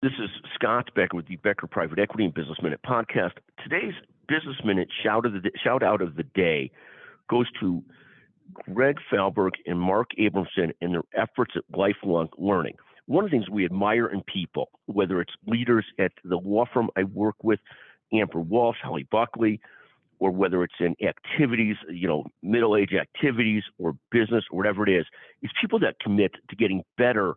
This is Scott Becker with the Becker Private Equity and Business Minute podcast. Today's Business Minute shout, of the, shout out of the day goes to Greg Falberg and Mark Abramson in their efforts at lifelong learning. One of the things we admire in people, whether it's leaders at the law firm I work with, Amber Walsh, Holly Buckley, or whether it's in activities, you know, middle age activities or business or whatever it is, is people that commit to getting better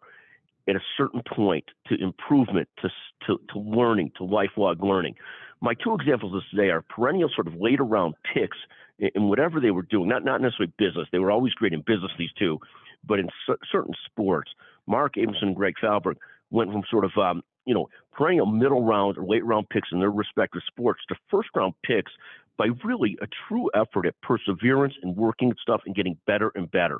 at a certain point to improvement, to, to, to learning, to lifelong learning. My two examples of today are perennial sort of later round picks in whatever they were doing, not, not necessarily business. They were always great in business, these two, but in certain sports. Mark Abramson and Greg Falberg went from sort of, um, you know, perennial middle round or late round picks in their respective sports to first round picks by really a true effort at perseverance and working stuff and getting better and better.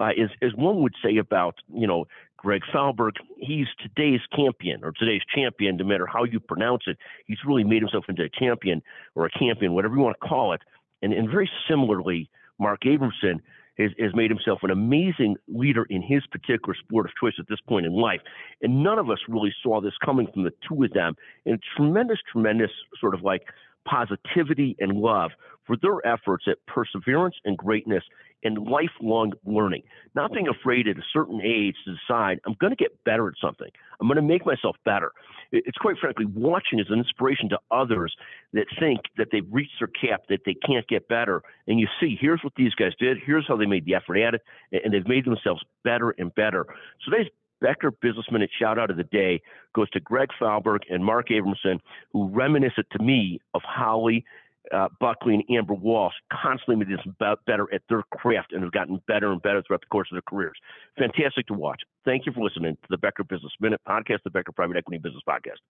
Uh, as, as one would say about, you know, Greg Falberg, he's today's champion or today's champion, no matter how you pronounce it. He's really made himself into a champion or a champion, whatever you want to call it. And, and very similarly, Mark Abramson has, has made himself an amazing leader in his particular sport of choice at this point in life. And none of us really saw this coming from the two of them. And tremendous, tremendous sort of like positivity and love for their efforts at perseverance and greatness and lifelong learning. Not being afraid at a certain age to decide, I'm going to get better at something. I'm going to make myself better. It's quite frankly, watching is an inspiration to others that think that they've reached their cap, that they can't get better. And you see, here's what these guys did. Here's how they made the effort at it. And they've made themselves better and better. So today's Becker Business Minute shout out of the day goes to Greg Falberg and Mark Abramson, who reminisce it to me of Holly uh, Buckley and Amber Walsh constantly made this better at their craft and have gotten better and better throughout the course of their careers. Fantastic to watch. Thank you for listening to the Becker Business Minute podcast, the Becker Private Equity Business Podcast.